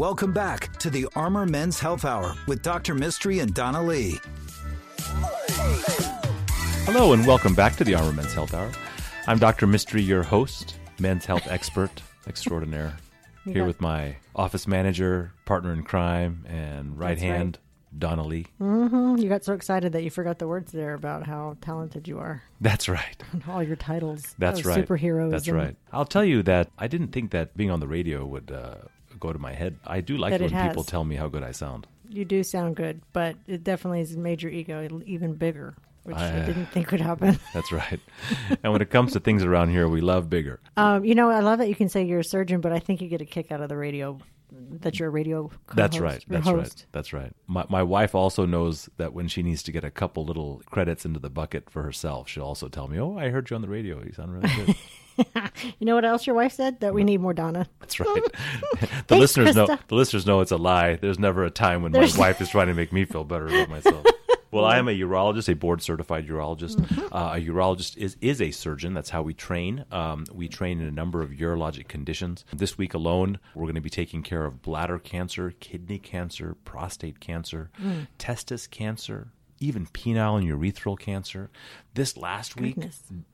Welcome back to the Armor Men's Health Hour with Dr. Mistry and Donna Lee. Hello, and welcome back to the Armor Men's Health Hour. I'm Dr. Mistry, your host, men's health expert extraordinaire, here with my office manager, partner in crime, and right That's right. hand, Donna Lee. hmm You got so excited that you forgot the words there about how talented you are That's right. and all your titles. That's right. Superheroes. That's and- right. I'll tell you that I didn't think that being on the radio would uh, go to my head. I do like That when people has. tell me how good I sound. You do sound good, but it definitely has made your ego even bigger, which I, I- didn't think would happen. That's right. and when it comes to things around here, we love bigger. Um, you know, I love that you can say you're a surgeon, but I think you get a kick out of the radio. That you're a radio. That's right. That's right. That's right. My my wife also knows that when she needs to get a couple little credits into the bucket for herself, she'll also tell me, "Oh, I heard you on the radio. You sound really good." You know what else your wife said? That we need more Donna. That's right. the Thanks, listeners know. The listeners know it's a lie. There's never a time when There's- my wife is trying to make me feel better about myself. Well, I am a urologist, a board certified urologist. Mm-hmm. Uh, a urologist is, is a surgeon. That's how we train. Um, we train in a number of urologic conditions. This week alone, we're going to be taking care of bladder cancer, kidney cancer, prostate cancer, Mm. testis cancer, even penile and urethral cancer. This last week,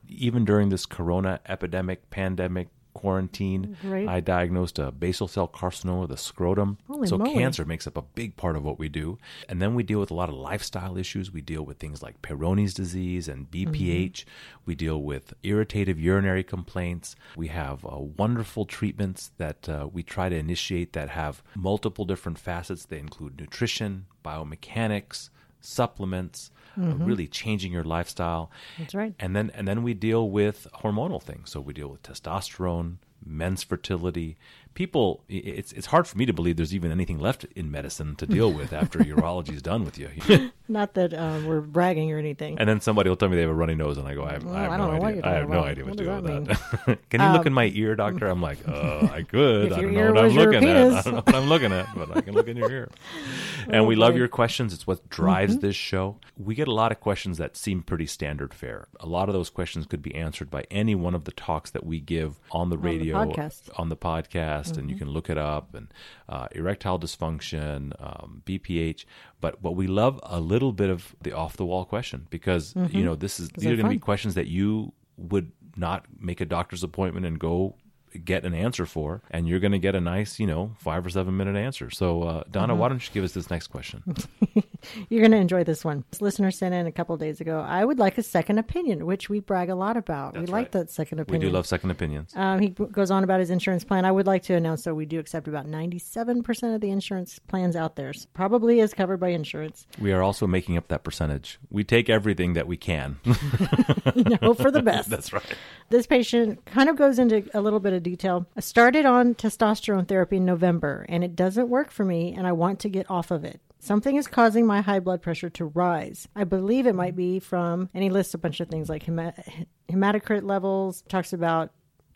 even during this corona epidemic, pandemic, quarantine, Right. I diagnosed a basal cell carcinoma of the scrotum. Holy so moly. cancer makes up a big part of what we do. And then we deal with a lot of lifestyle issues. We deal with things like Peyronie's disease and BPH. We deal with irritative urinary complaints. We have uh, wonderful treatments that uh, we try to initiate that have multiple different facets. They include nutrition, biomechanics, supplements, uh, really changing your lifestyle. That's right. And then and then we deal with hormonal things. So we deal with testosterone, men's fertility. People, it's it's hard for me to believe there's even anything left in medicine to deal with after urology's done with you. Not that uh, we're bragging or anything. and then somebody will tell me they have a runny nose, and I go, I have, I have I no idea. I have talking no idea what, What to do with that that. Can you look in my ear, doctor? I'm like, uh, I could. I don't know what I'm looking at. I don't know what I'm looking at, but I can look in your ear. And we love your questions. It's what drives Mm-hmm. this show. We get a lot of questions that seem pretty standard fare. A lot of those questions could be answered by any one of the talks that we give on the the radio, podcast. on the podcast, and you can look it up. And uh, erectile dysfunction, um, BPH. But what we love a little bit of the off the wall question because you know this is these they're going to be questions that you would not make a doctor's appointment and go get an answer for and you're going to get a nice you know five or seven minute answer so uh, donna why don't you give us this next question You're going to enjoy this one. This listener sent in a couple of days ago. I would like a second opinion, which we brag a lot about. we That's like that second opinion. we do love second opinions Um, he goes on about his insurance plan. I would like to announce that we do accept about 97% of the insurance plans out there. So probably is covered by insurance. we are also making up that percentage we take everything that we can for the best. that's right This patient kind of goes into a little bit of detail. I started on testosterone therapy in November and it doesn't work for me and I want to get off of it. Something is causing my high blood pressure to rise. I believe it might be from, and he lists a bunch of things like hema- hematocrit levels, talks about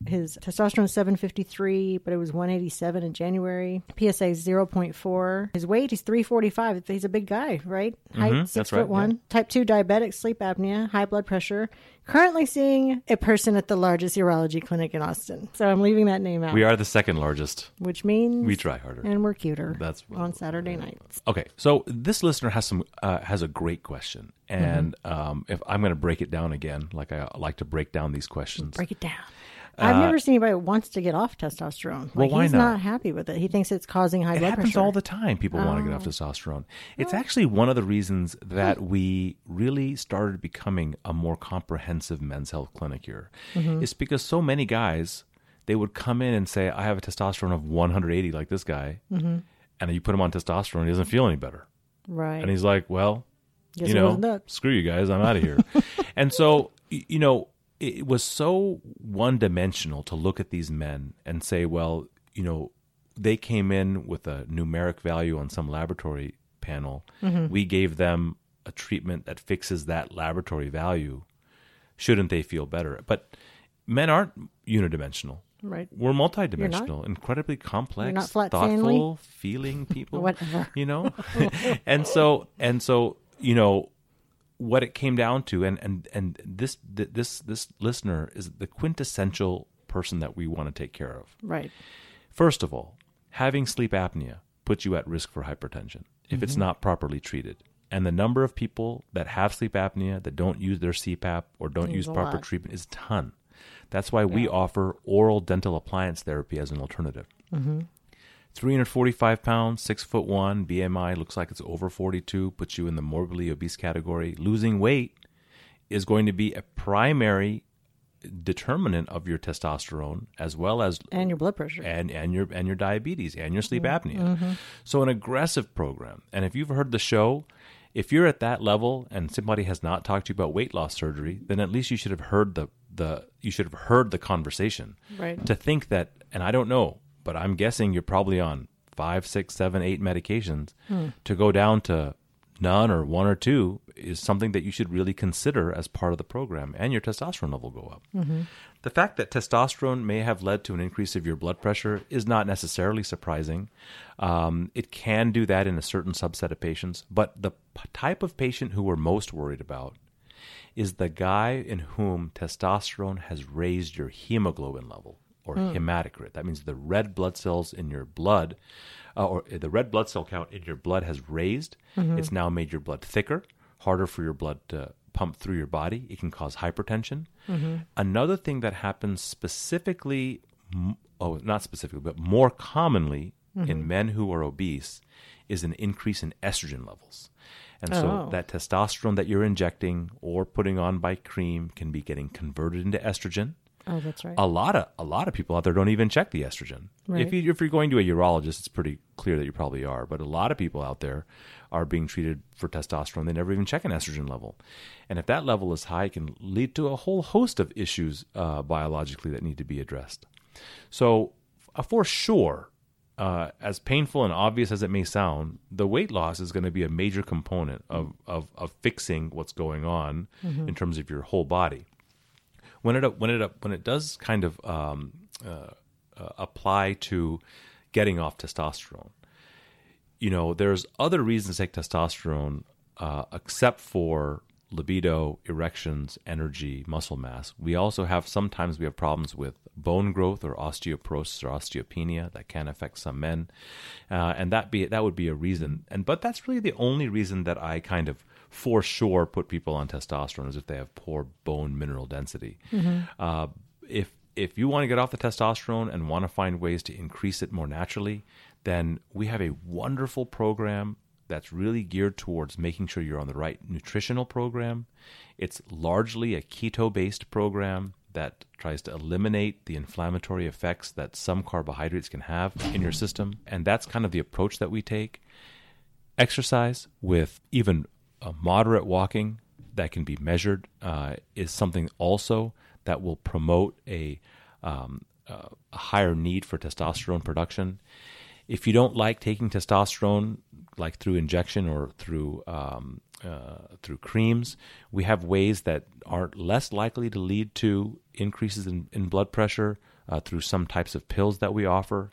his testosterone 753, but it was 187 in January. PSA is 0.4. His weight is 345. He's a big guy, right? Height six Mm-hmm. that's foot right, one. Type 2 diabetic, sleep apnea, high blood pressure. Currently seeing a person at the largest urology clinic in Austin. So I'm leaving that name out. we are the second largest Which means we try harder and we're cuter. That's- on Saturday nights. Okay, so this listener has some uh, has a great question, and um, if I'm going to break it down again, like I like to break down these questions. Break it down. I've never seen anybody who wants to get off testosterone. Like Uh, Well, why he's not? happy with it. He thinks it's causing high It blood happens pressure. Oh. all the time. People want to get off testosterone. It's actually one of the reasons that we really started becoming a more comprehensive men's health clinic here. Mm-hmm. It's because so many guys they would come in and say, "I have a testosterone of 180, like this guy," Mm-hmm. and you put him on testosterone, he doesn't feel any better. right. And he's like, well, Guess you know, screw you guys, I'm out of here. and so, you know, it was so one dimensional to look at these men and say, well, you know, they came in with a numeric value on some laboratory panel. Mm-hmm. We gave them a treatment that fixes that laboratory value. Shouldn't they feel better? But men aren't unidimensional. right. We're multidimensional, incredibly complex, thoughtful, feeling people. Whatever. You know? and so and so, you know, what it came down to and and and this this this listener is the quintessential person that we want to take care of. Right. First of all, having sleep apnea puts you at risk for hypertension if it's mm-hmm. not properly treated. And the number of people that have sleep apnea that don't use their CPAP or don't use proper lot. treatment is a ton. That's why we offer oral dental appliance therapy as an alternative. Mm-hmm. 345 pounds, six foot one, BMI looks like it's over 42, puts you in the morbidly obese category. Losing weight is going to be a primary determinant of your testosterone as well as And your blood pressure. and and your and your diabetes and your sleep mm-hmm. apnea. Mm-hmm. So an aggressive program. And if you've heard the show, if you're at that level and somebody has not talked to you about weight loss surgery, then at least you should have heard the the you should have heard the conversation. Right. To think that, and I don't know, but I'm guessing you're probably on five, six, seven, eight medications. To go down to none or one or two is something that you should really consider as part of the program, and your testosterone level go up. The fact that testosterone may have led to an increase of your blood pressure is not necessarily surprising. Um, it can do that in a certain subset of patients, but the p- type of patient who we're most worried about is the guy in whom testosterone has raised your hemoglobin level or hmm. hematocrit. That means the red blood cells in your blood, uh, or the red blood cell count in your blood has raised. Mm-hmm. It's now made your blood thicker, harder for your blood to pump through your body. It can cause hypertension. Mm-hmm. Another thing that happens specifically, oh, not specifically, but more commonly mm-hmm. in men who are obese is an increase in estrogen levels. And so Oh. that testosterone that you're injecting or putting on by cream can be getting converted into estrogen. Oh, that's right. A lot of a lot of people out there don't even check the estrogen. Right. If you if you're going to a urologist, it's pretty clear that you probably are. But a lot of people out there are being treated for testosterone. They never even check an estrogen level, and if that level is high, it can lead to a whole host of issues uh, biologically that need to be addressed. So, uh, for sure, uh, as painful and obvious as it may sound, the weight loss is going to be a major component of, of, of fixing what's going on in terms of your whole body. When it when it when it does kind of um, uh, uh, apply to getting off testosterone, you know, there's other reasons to take testosterone uh, except for libido, erections, energy, muscle mass. We also have sometimes we have problems with bone growth or osteoporosis or osteopenia that can affect some men, uh, and that be that would be a reason. And but that's really the only reason that I kind of for sure put people on testosterone is if they have poor bone mineral density. Uh, if if you want to get off the testosterone and want to find ways to increase it more naturally, then we have a wonderful program that's really geared towards making sure you're on the right nutritional program. It's largely a keto based program that tries to eliminate the inflammatory effects that some carbohydrates can have in your system. And that's kind of the approach that we take. Exercise with even a moderate walking that can be measured uh, is something also that will promote a, um, a higher need for testosterone production. If you don't like taking testosterone, like through injection or through um, uh, through creams, we have ways that are less likely to lead to increases in, in blood pressure uh, through some types of pills that we offer.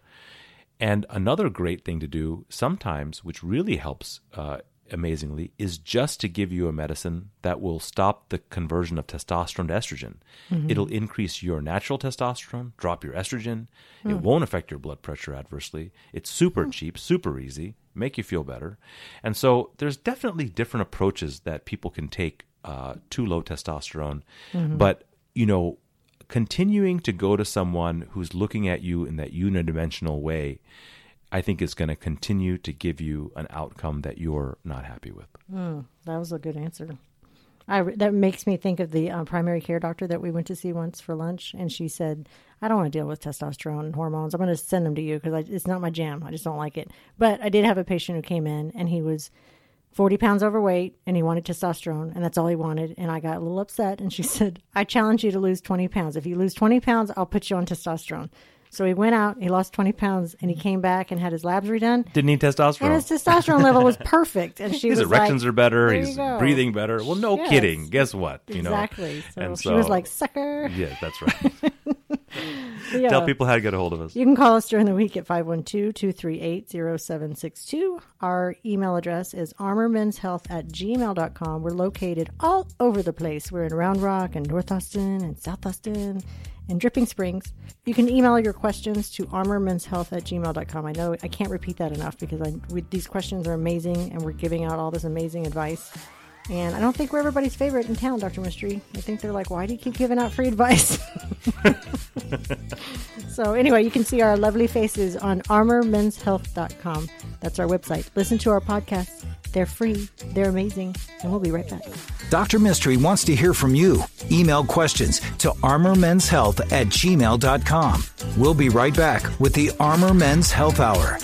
And another great thing to do sometimes, which really helps uh, amazingly, is just to give you a medicine that will stop the conversion of testosterone to estrogen. Mm-hmm. It'll increase your natural testosterone, drop your estrogen. It mm. won't affect your blood pressure adversely. It's super mm. cheap, super easy, make you feel better. And so there's definitely different approaches that people can take uh, to low testosterone. Mm-hmm. But, you know, continuing to go to someone who's looking at you in that unidimensional way, I think is going to continue to give you an outcome that you're not happy with. That was a good answer. I, that makes me think of the uh, primary care doctor that we went to see once for lunch, and she said, "I don't want to deal with testosterone and hormones. I'm going to send them to you because it's not my jam. I just don't like it." But I did have a patient who came in, and he was 40 pounds overweight, and he wanted testosterone, and that's all he wanted. And I got a little upset, and she said, "I challenge you to lose 20 pounds. If you lose 20 pounds, I'll put you on testosterone." So he went out, he lost 20 pounds, and he mm-hmm. came back and had his labs redone. Didn't need testosterone. And his testosterone level was perfect. And she his was erections like, are better. "There He's go." breathing better. Well, no Yes. kidding. Guess what? You know exactly. So And she was like, "Sucker." Yeah, that's right. Yeah. Tell people how to get a hold of us. You can call us during the week at 512-238-0762. Our email address is armormenshealth at gmail.com. We're located all over the place. We're in Round Rock and North Austin and South Austin and Dripping Springs. You can email your questions to armormenshealth at gmail.com. I know I can't repeat that enough because I, we, these questions are amazing and we're giving out all this amazing advice. And I don't think we're everybody's favorite in town, Dr. Mistry. I think they're like, why do you keep giving out free advice? so, anyway, you can see our lovely faces on armormenshealth.com. That's our website. Listen to our podcasts. They're free, they're amazing, and we'll be right back. Dr. Mistry wants to hear from you. Email questions to armormenshealth at gmail.com. We'll be right back with the Armor Men's Health Hour.